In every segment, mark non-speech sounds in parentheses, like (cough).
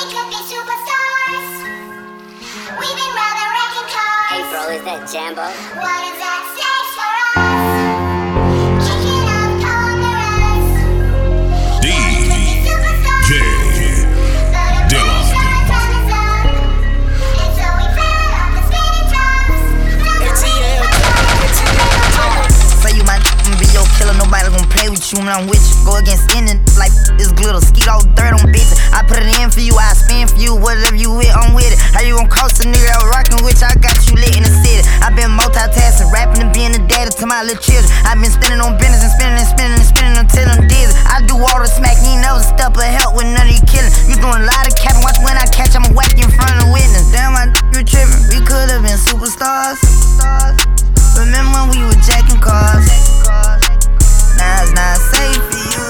We could be superstars. We've been rather wrecking cars. Hey bro, is that Jambo? What is that stage for us? Kicking up ponderous. DJ Dilla. Say you my n- be your killer, nobody gon' play with you when I'm with you. Go against any like this glitter, skeet all dirt on bitches. I put it in for you, I spin for you, whatever you with, I'm with it. How you gon' cross a nigga out rockin' you? I got you lit in the city. I been multitasking, rapping and being a daddy to my little children. I been spinning on business and spinning and spinning and spinning until I'm dizzy. I do all the smack, ain't never step or help with none of you killing. You doing a lot of capping, watch when I catch, I'ma whack in front of witness. Damn, I you trippin', we could've been superstars. Remember when we were jacking cars? Now it's not safe for you.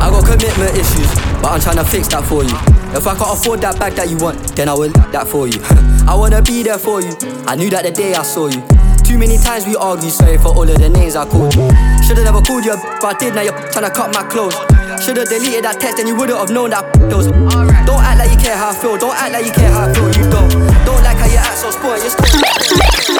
I got commitment issues, but I'm trying to fix that for you. If I can't afford that bag that you want, then I will that for you. (laughs) I wanna be there for you. I knew that the day I saw you. Too many times we argued, sorry for all of the names I called you. Should've never called you, but I did, now you're trying to cut my clothes. Should've deleted that text and you wouldn't have known that (laughs) those. Don't act like you care how I feel, don't act like you care how I feel, you don't. Don't like how you act so spoiled, you're still.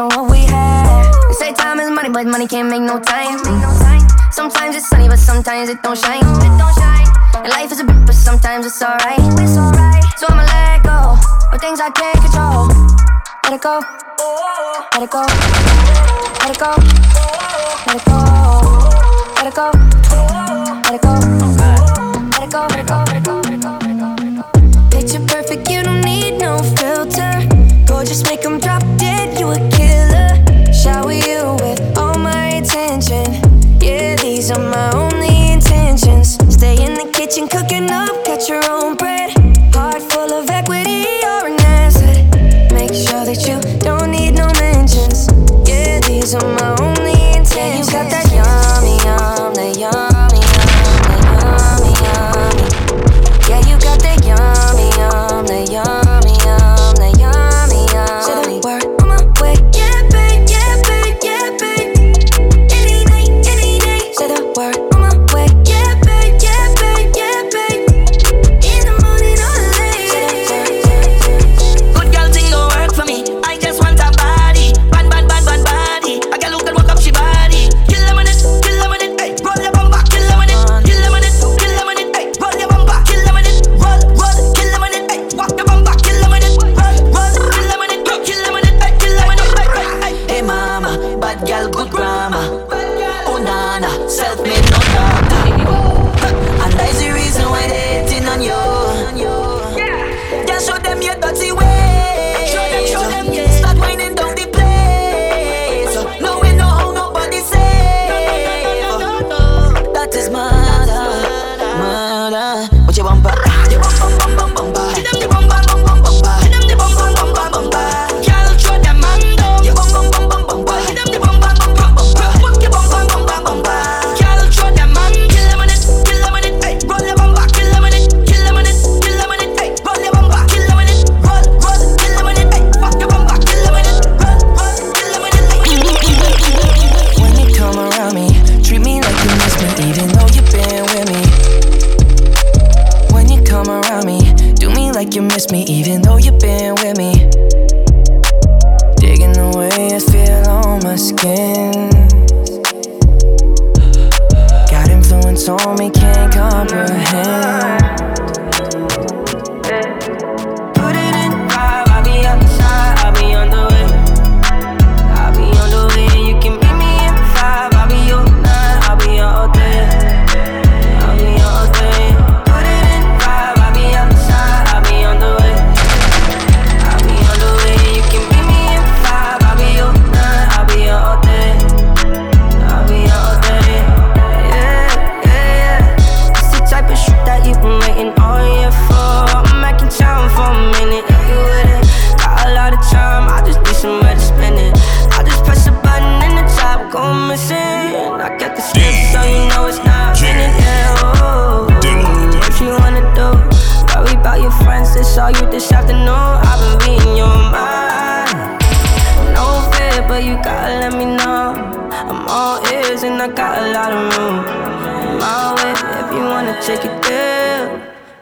On what we have. They say time is money, but money can't make no time. Sometimes it's sunny, but sometimes it don't shine. And life is a bitch, but sometimes it's alright. So I'ma let go of things I can't control. Let it go. Let it go. Let it go. Let it go. Let it go. Let it go. Let it go. Let it go. Picture perfect, these are my only intentions. Stay in the kitchen, cooking up, cut your own bread. Heart full of equity, you're an asset. Make sure that you don't need no mentions. Yeah, these are my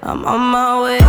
I'm on my way.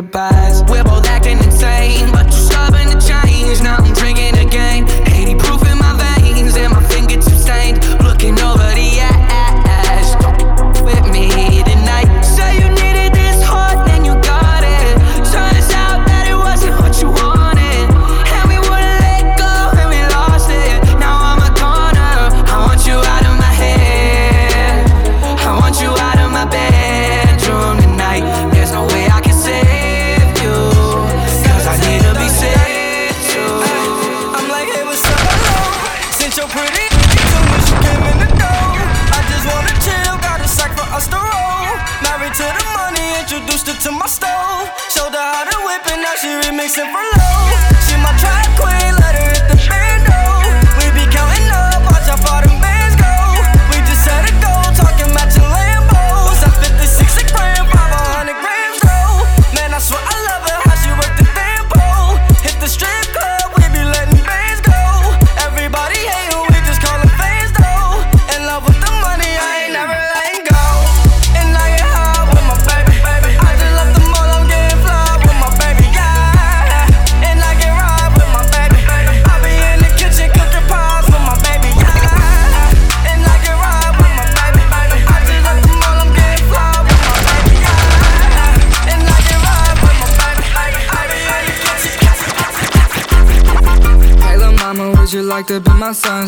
No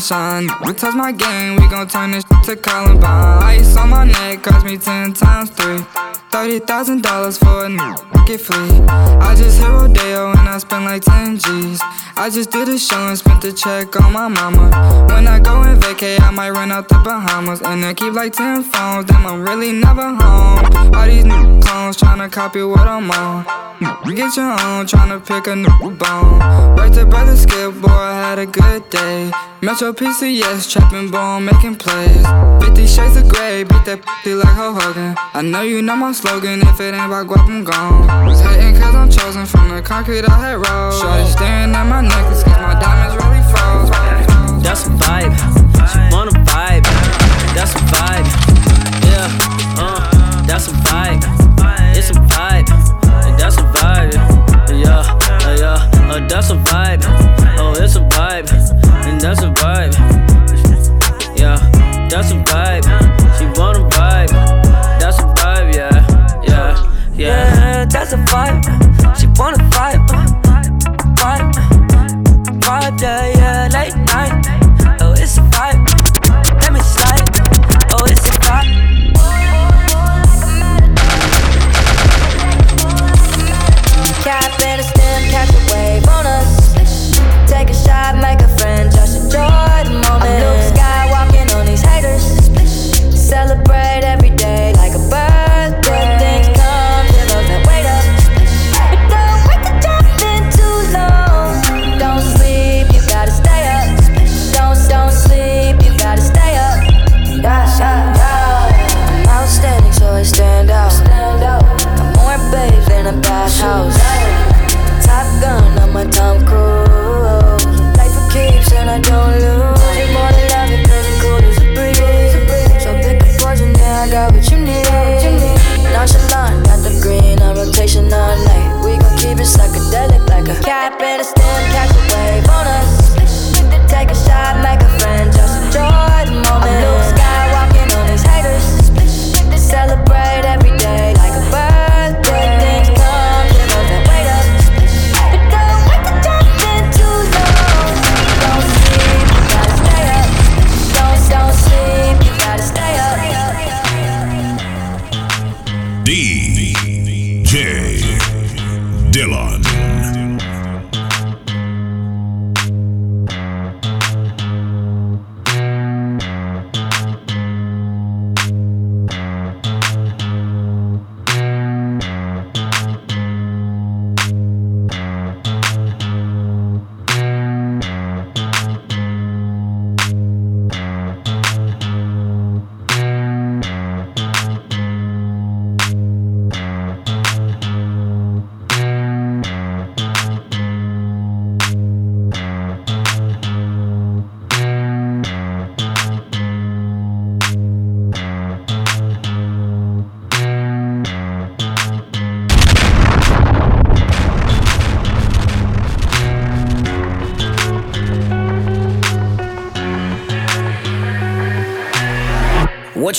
sunshine? We touch my game, we gon' turn this to Columbine. Ice on my neck cost me ten times three. Thirty thousand dollars for a new get free. I just did a show and spent the check on my mama. When I go and vacay, I might run out the Bahamas and I keep like ten phones. Then I'm really never home. All these new clones tryna copy what I'm on. Get your own, tryna pick a new bone. Right to brother Skip, boy, I had a good day. Metro PCS, trapping bone, making plays. 50 shades of gray, beat that pussy like Hulk Hogan. I know you know my slogan, if it ain't about guap, I'm gone. Was hating cause I'm chosen from the concrete I had rolled. Shorty staring at my necklace cause my diamonds really froze. That's a vibe. She wanna vibe. That's a vibe. Yeah, uh, that's a vibe. It's a vibe. That's a vibe. Yeah, uh, yeah, uh, that's a vibe. Oh, it's a vibe. And that's a vibe.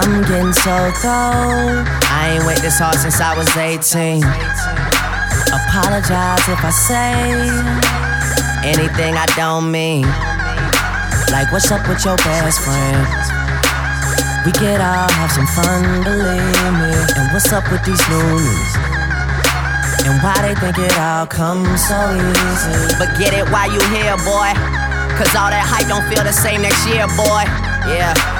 I'm getting so cold. I ain't wait this hard since I was 18. Apologize if I say anything I don't mean. Like, what's up with your best friend? We could all have some fun, believe me. And what's up with these loonies? And why they think it all comes so easy? But get it while you here, boy. Cause all that hype don't feel the same next year, boy. Yeah.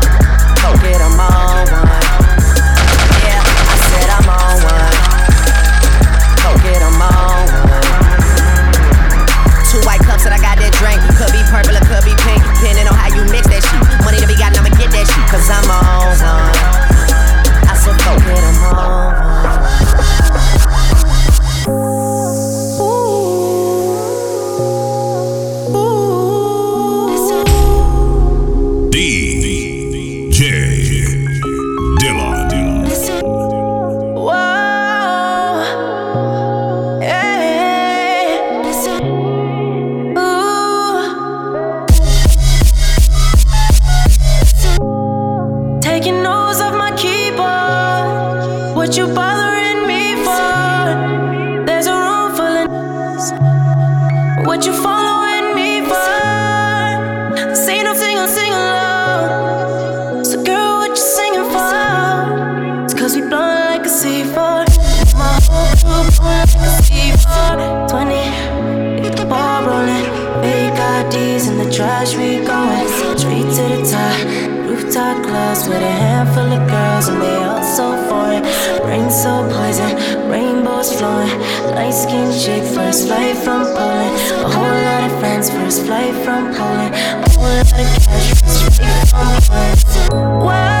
On one. Yeah, I said I'm on one. On one. Two white cups that I got that drink. Could be purple could be pink. Depending on how you mix that shit. Money to be gotten, I'ma get that shit. Cause I'm on one. I said go get 'em on with a handful of girls, and they all so foreign. Rain so poison, rainbows flowing. Light skinned chick, first flight from Poland. A whole lot of friends, first flight from Poland. A whole lot of cash, first flight from Poland. Why?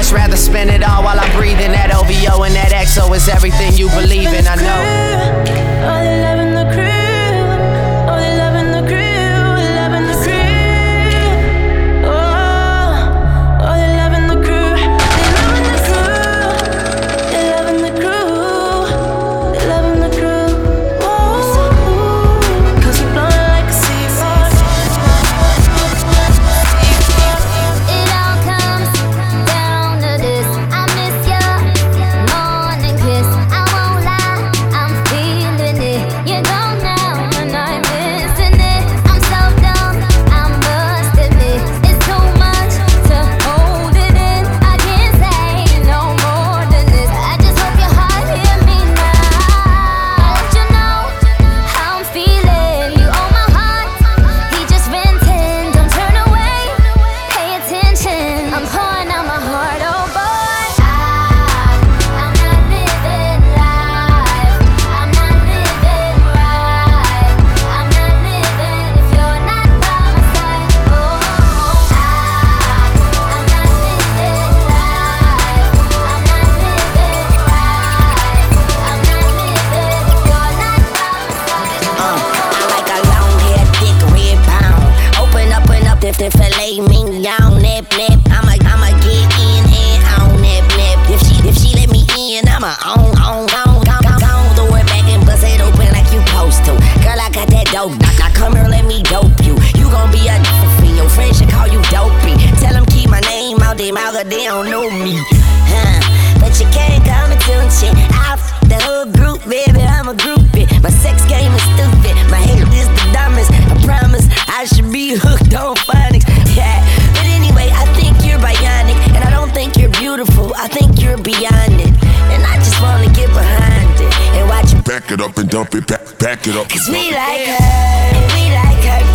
much rather spend it all while I'm breathing. That OVO and that XO is everything you believe in, I know. no, no. it up and dump it, pack, pack it up. Cause we like her, and we like her.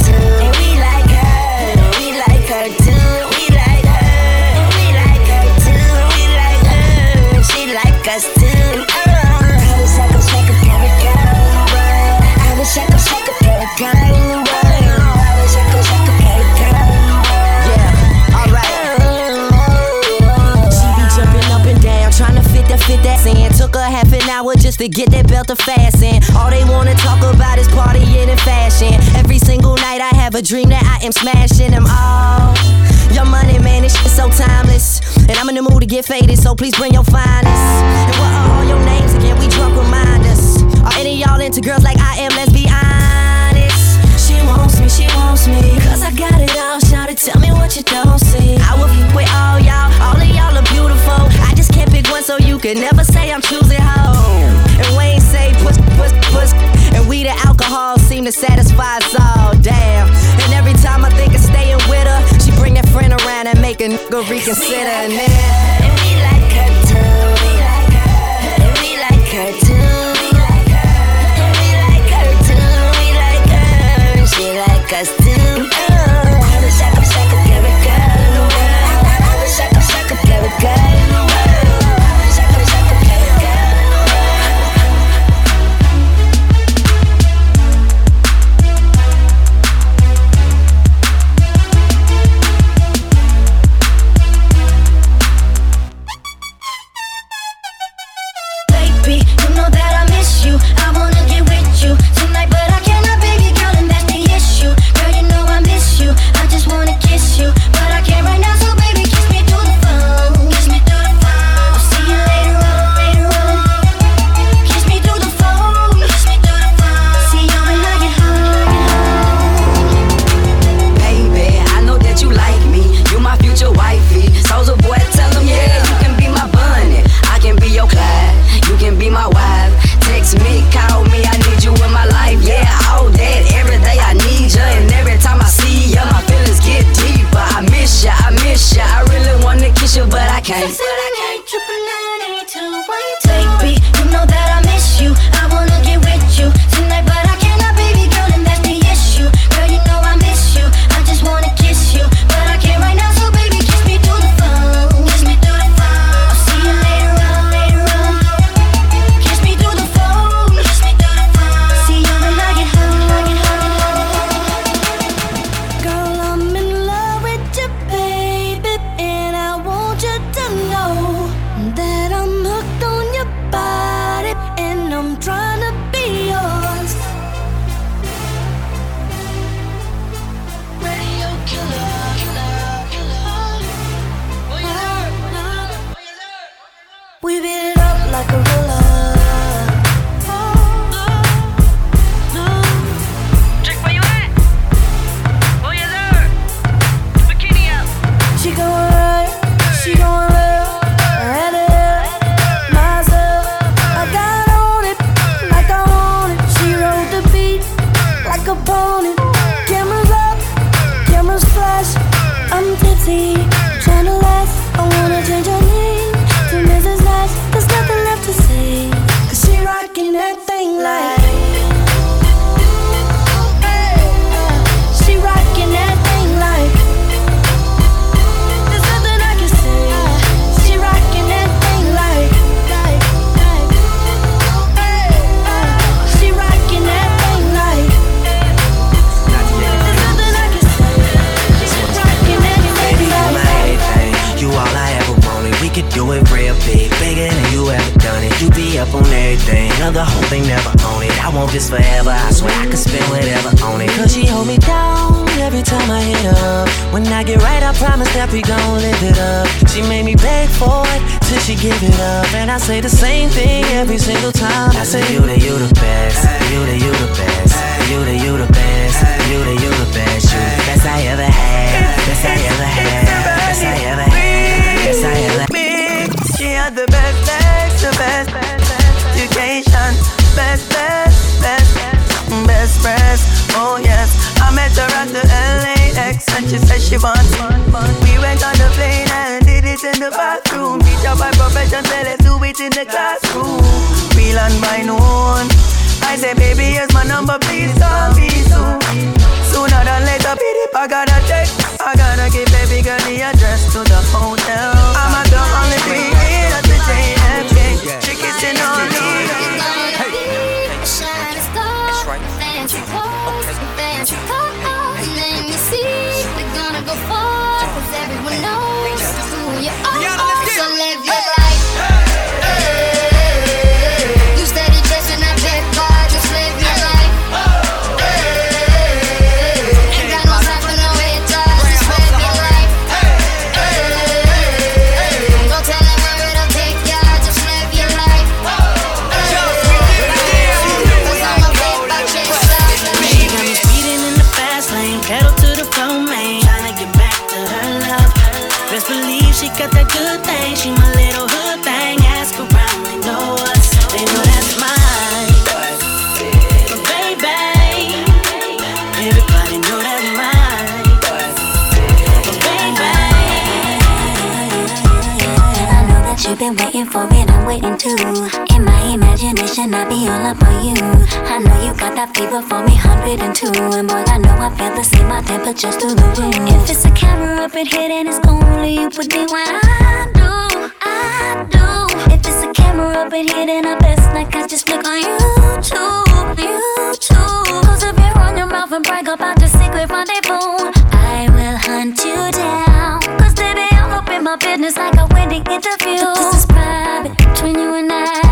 trips to get that belt to fasten. All they wanna talk about is partying and fashion. Every single night I have a dream that I am smashing them all. Your money, man, this shit so timeless. And I'm in the mood to get faded, so please bring your finest. And what are all your names again? We drunk reminders. Are any y'all into girls like I am? Let's be honest. She wants me, she wants me. Cause I got it all. Shout it, tell me what you don't see. I will f with all y'all. All of y'all are beautiful. I just can't pick one, so you can never say I'm choosing home. And Wayne say push, push, push, And we the alcohol seem to satisfy us all, damn. And every time I think of staying with her, she bring that friend around and make a nigga reconsider. And we like her too. And we like her too. Best, best, best, best breasts. Oh yes, I met her at the LAX and she said she wants fun. We went on the plane and did it in the bathroom. Teach her by profession, say let's do it in the classroom. We land by noon. I say, baby, here's my number, please call me soon. Sooner than later, it, I gotta take. I gotta give baby girl the address waiting too. In my imagination, I be all up on you. I know you got that fever for me, 102. And boy, I know I feel the same, my temperature's through the roof. If it's a camera up in here, then it's only you put it when I do, I do. If it's a camera up in here, then I best like I just click on YouTube, YouTube. Cause if you run your mouth and brag about your secret rendezvous, I will hunt you down. Cause baby, I'm up in my business like a wedding interview. This is private between you and I.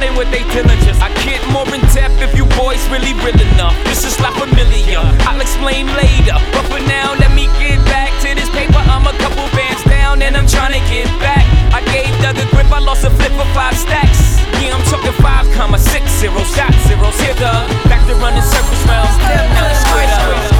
not with they diligence. I get more in depth if you boys really real enough. This is not familiar. I'll explain later. But for now, let me get back to this paper. I'm a couple bands down and I'm trying to get back. I gave Doug a grip, I lost a flip for five stacks. Yeah, I'm talking five comma six zeros. shot zeros. Here, the back to running circles around. Now it's straight up.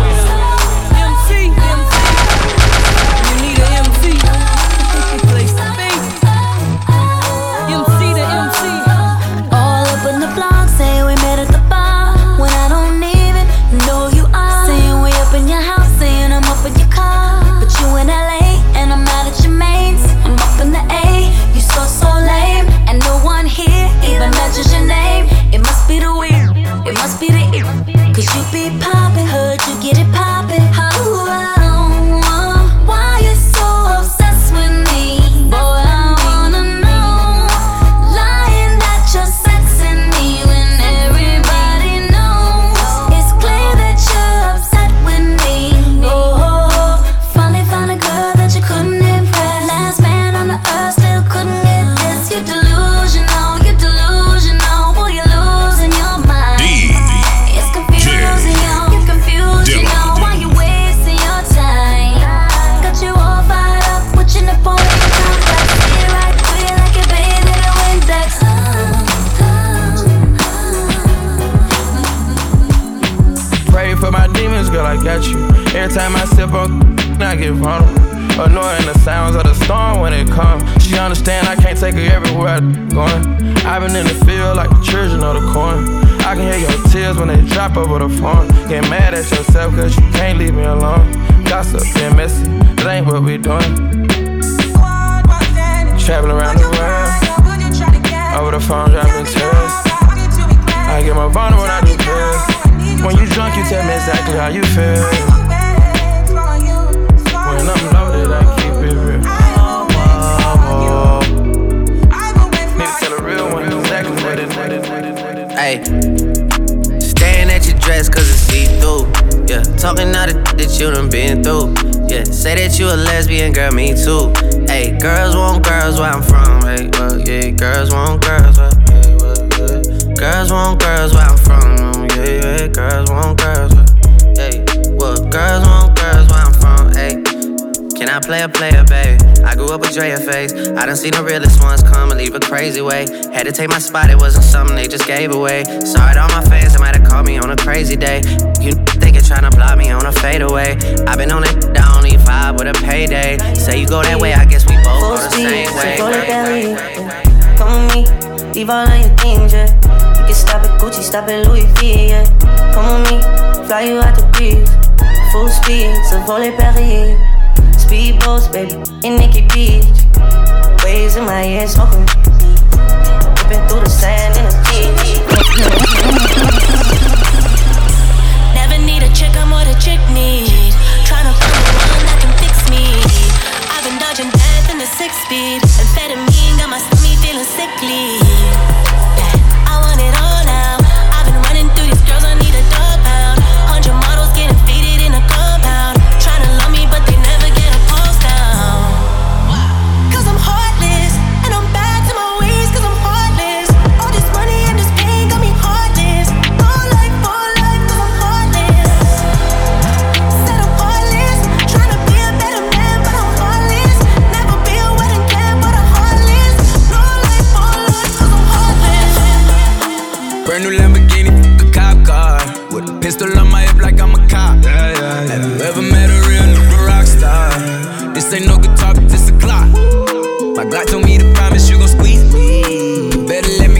Dress cause it's see through. Yeah, talking all the that you done been through. Yeah, say that you a lesbian, girl, me too. Hey, girls want girls where I'm from. Hey, well, yeah, girls want girls where, yeah, well, yeah. Girls want girls where I'm from. Yeah, yeah, girls want girls where, hey, well, girls want I play a player, baby? I grew up with Drea face. I done seen the realest ones come and leave a crazy way. Had to take my spot, it wasn't something they just gave away. Sorry to all my fans, they might have called me on a crazy day. You thinking tryna block me on a fadeaway. i been on it, I only vibe with a payday. Say you go that way, I guess we both go the same way. Come with me, leave all of your things, yeah. You can stop at Gucci, stop at Louis V, yeah. Come with me, fly you out the beach. Full speed, so volley Perrier. Speedboats, baby, in Nikki Beach. Waves in my ear, smoking. Whipping through the sand in the beach. Never need a chick, I'm what a chick need. Tryna find one that can fix me. I've been dodging death in the six speed. Amphetamine got my stomach feeling sickly. I want it all now. I've been running through these girls, Brand new Lamborghini, a cop car. With a pistol on my hip like I'm a cop. Have you ever met a real nigga rock star? This ain't no guitar, but this a clock. My Glock told me to promise you gon' squeeze me. Better let me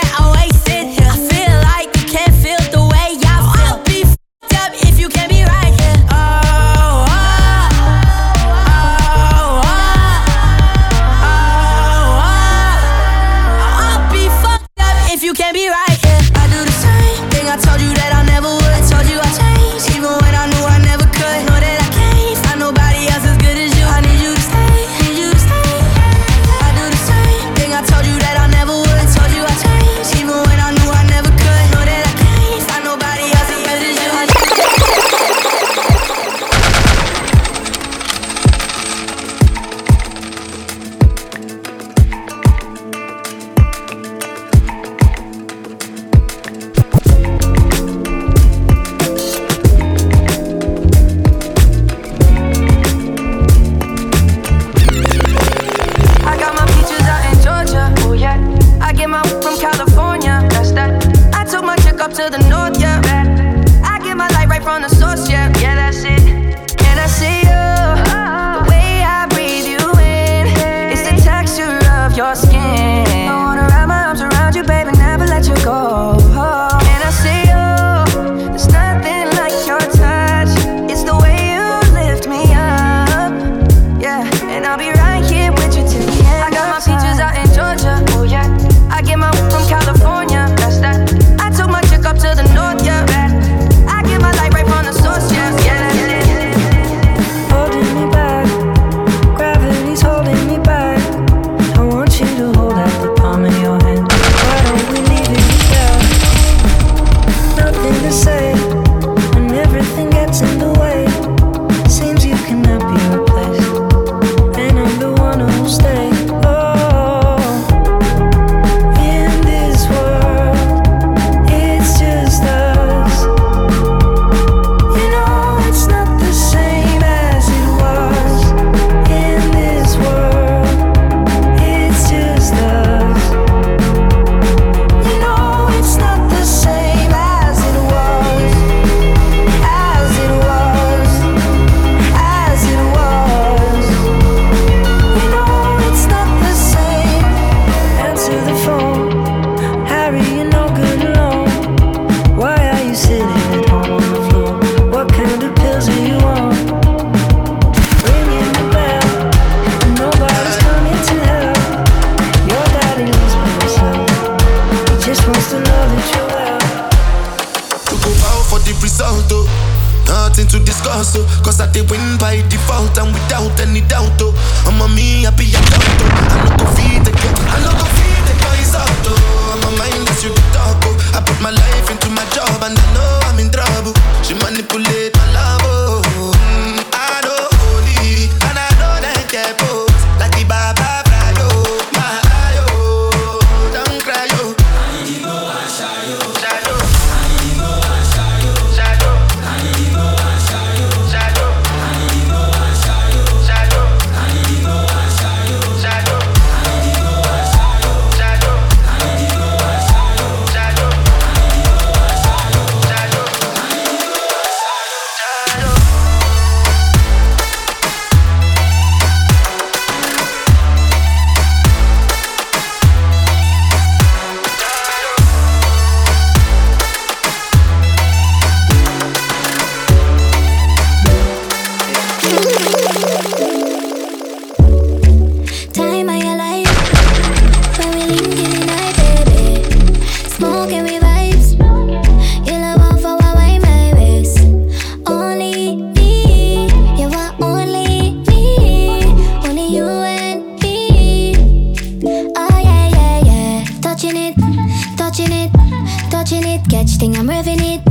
Think I'm revving it,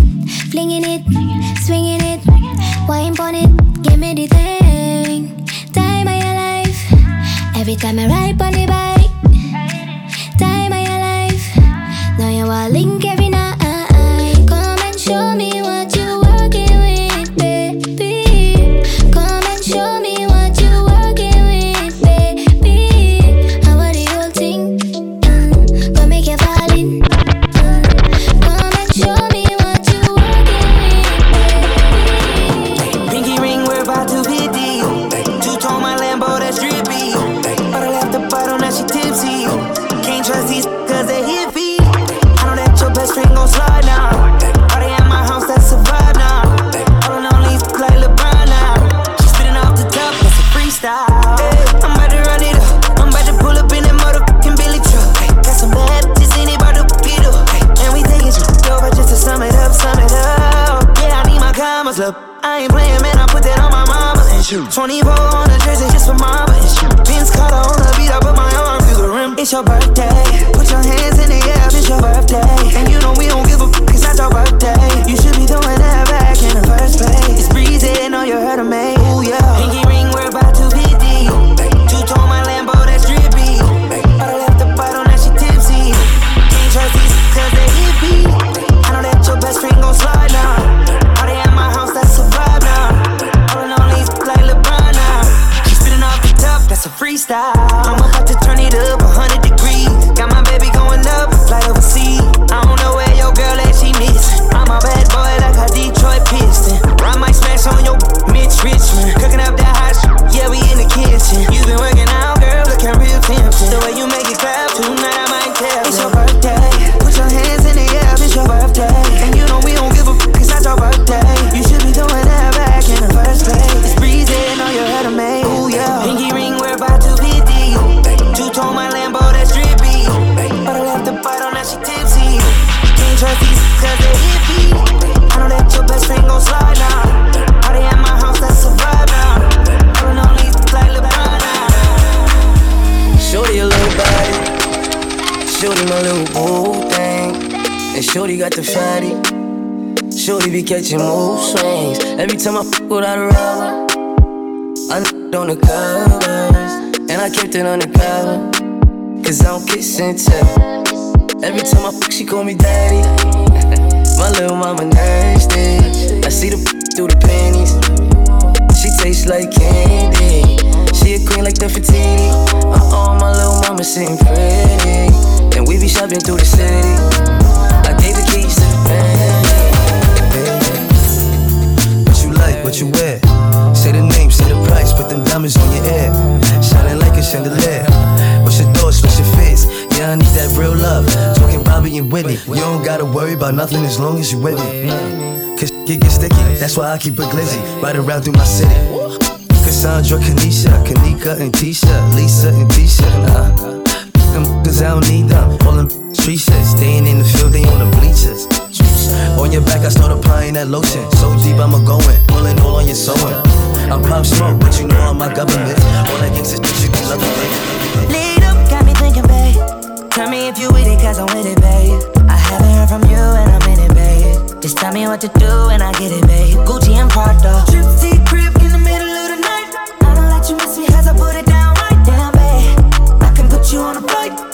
flinging it, swinging it, wine on it, give me the thing, time of your life. Every time I ride on the bike. be catching mood swings. Every time I fuck without a rubber, I n- on the covers. And I kept it undercover, cause I don't kiss and tell. Every time I fuck, she call me daddy. My little mama nasty. I see the f- through the panties. She tastes like candy. She a queen like the fatigue. Uh-oh, my little mama sitting pretty. And we be shopping through the city. I gave the keys to the bank. you wear. Say the name, say the price, put them diamonds on your ear. Shining like a chandelier. What's your thoughts, what's your face? Yeah, I need that real love. Talking Bobby and Whitney. You don't gotta worry about nothing as long as you with me. Cause it gets sticky, that's why I keep it glizzy. Right around through my city. Cassandra, Kanisha, Kanika, and Tisha, Lisa, and Tisha. Nah. Them cause I don't need them. All them tree shit. Staying in the field, they on the bleachers. On your back, I start applying that lotion. So deep, I'ma go in. Pulling all on your sewing. I'm pop smoke, but you know I'm my government. All that gangsta shit, you can loving it. Lead up, got me thinking, babe. Tell me if you with it, cause I'm with it, babe. I haven't heard from you and I'm in it, babe. Just tell me what to do and I get it, babe. Gucci and Prada. Tripsy crib in the middle of the night. I don't let you miss me, cause I put it down right down, babe. I can put you on a flight.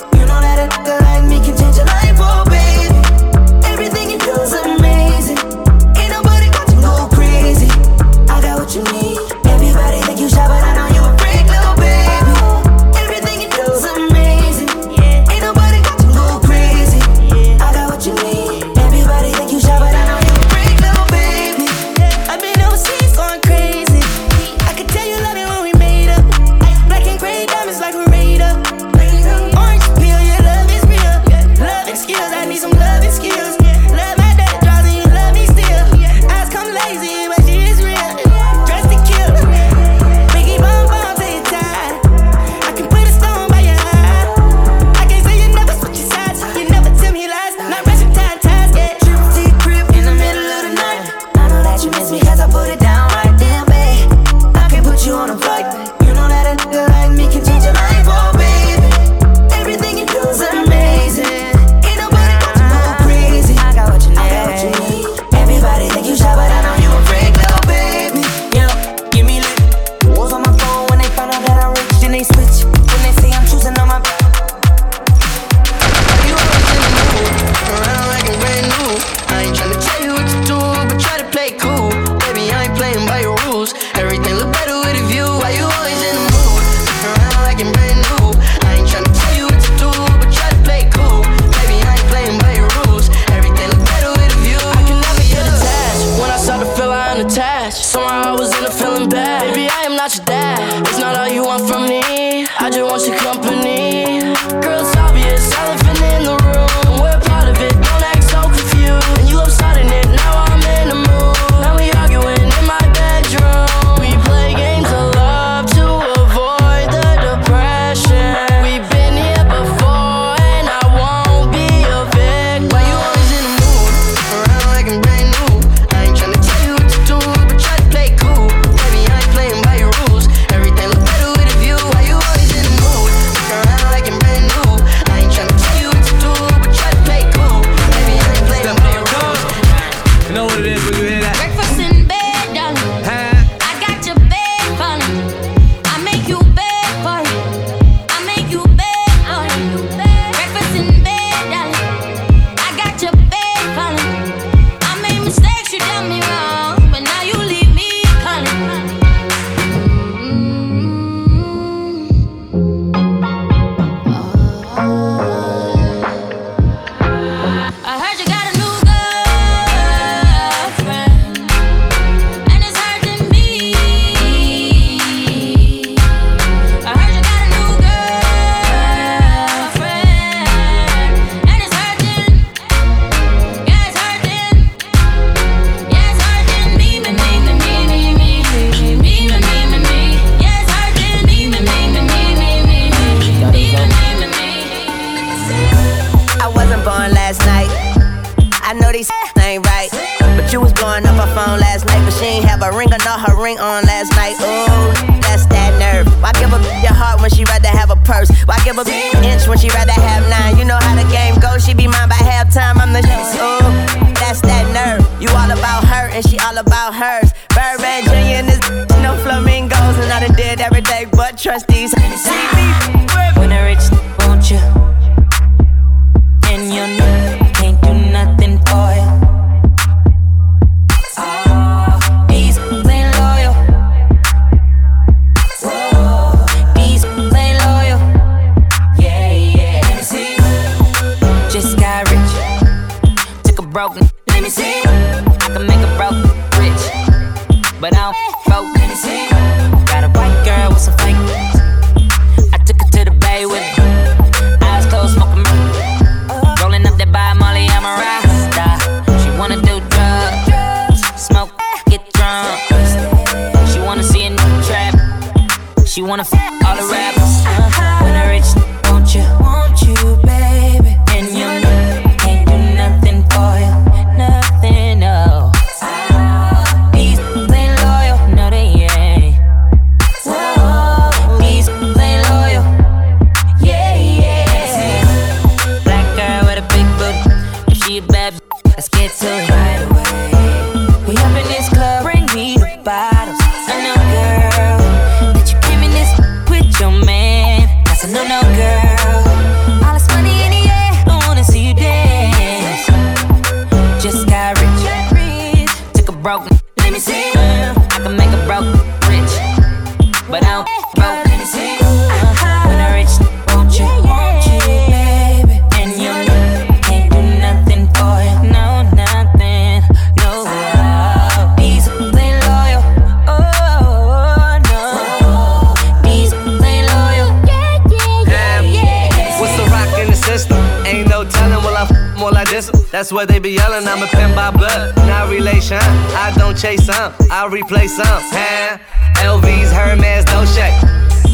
Some, I replace some. Huh? LVs, Hermes, no shake.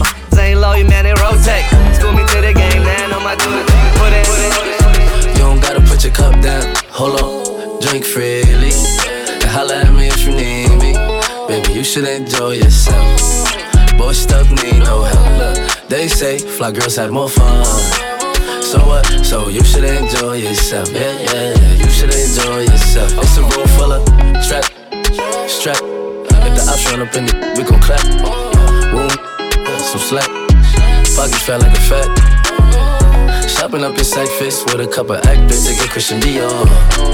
My ain't loyal, man, they rotate. School me to the game, I know my duty. Put it, put it. You don't gotta put your cup down. Hold on, drink freely. And holla at me if you need me. Baby, you should enjoy yourself. Boy, stuff need no help. They say fly girls have more fun. So what? So you should enjoy yourself. Yeah, yeah, you should enjoy yourself. It's a room full of strap, run up in the, we gon' clap. Boom, some slack. Pockets fat like a fat. Shopping up in Saks Fifth with a cup couple actors to get Christian Dior.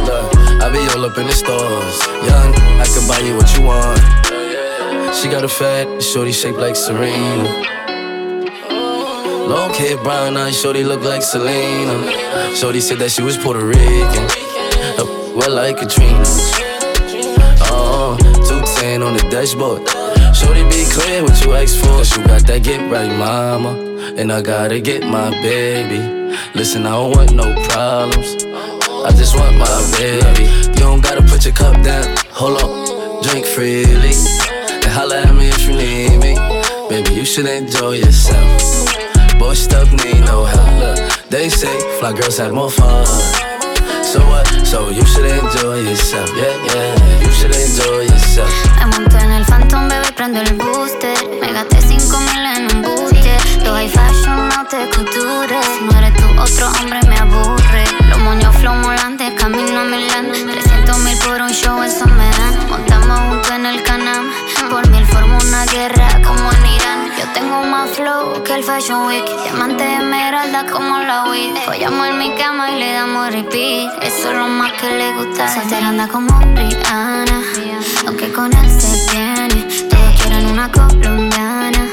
Look, I be all up in the stores. Young, I can buy you what you want. She got a fat, shorty shaped like Serena. Long hair, brown eyes, shorty look like Selena. Shorty said that she was Puerto Rican. Uh, well, like Katrina. 210 on the dashboard. Shorty be clear what you ask for. Cause you got that get right, mama. And I gotta get my baby. Listen, I don't want no problems. I just want my baby. You don't gotta put your cup down. Hold on, drink freely. And holla at me if you need me. Baby, you should enjoy yourself. Boy, stuff need no help. They say fly girls have more fun. So you should enjoy yourself. Yeah, yeah, you should enjoy yourself. Me monté en el Phantom, bebé, prendo el booster. Me gasté 5 mil en un buste. Yo high fashion, no te culture. Si no eres tú, otro hombre me aburre. Los moños flow molantes, camino a Milán. 300 mil por un show, eso me dan. Montamos juntos en el canal. Por mil formo una guerra como en Irán. Tengo más flow que el Fashion Week. Diamante de como la weed. Follamos en mi cama y le damos repeat. Eso es lo más que le gusta. Soltera anda como Rihanna. Aunque con él se viene. Todos quieren una colombiana.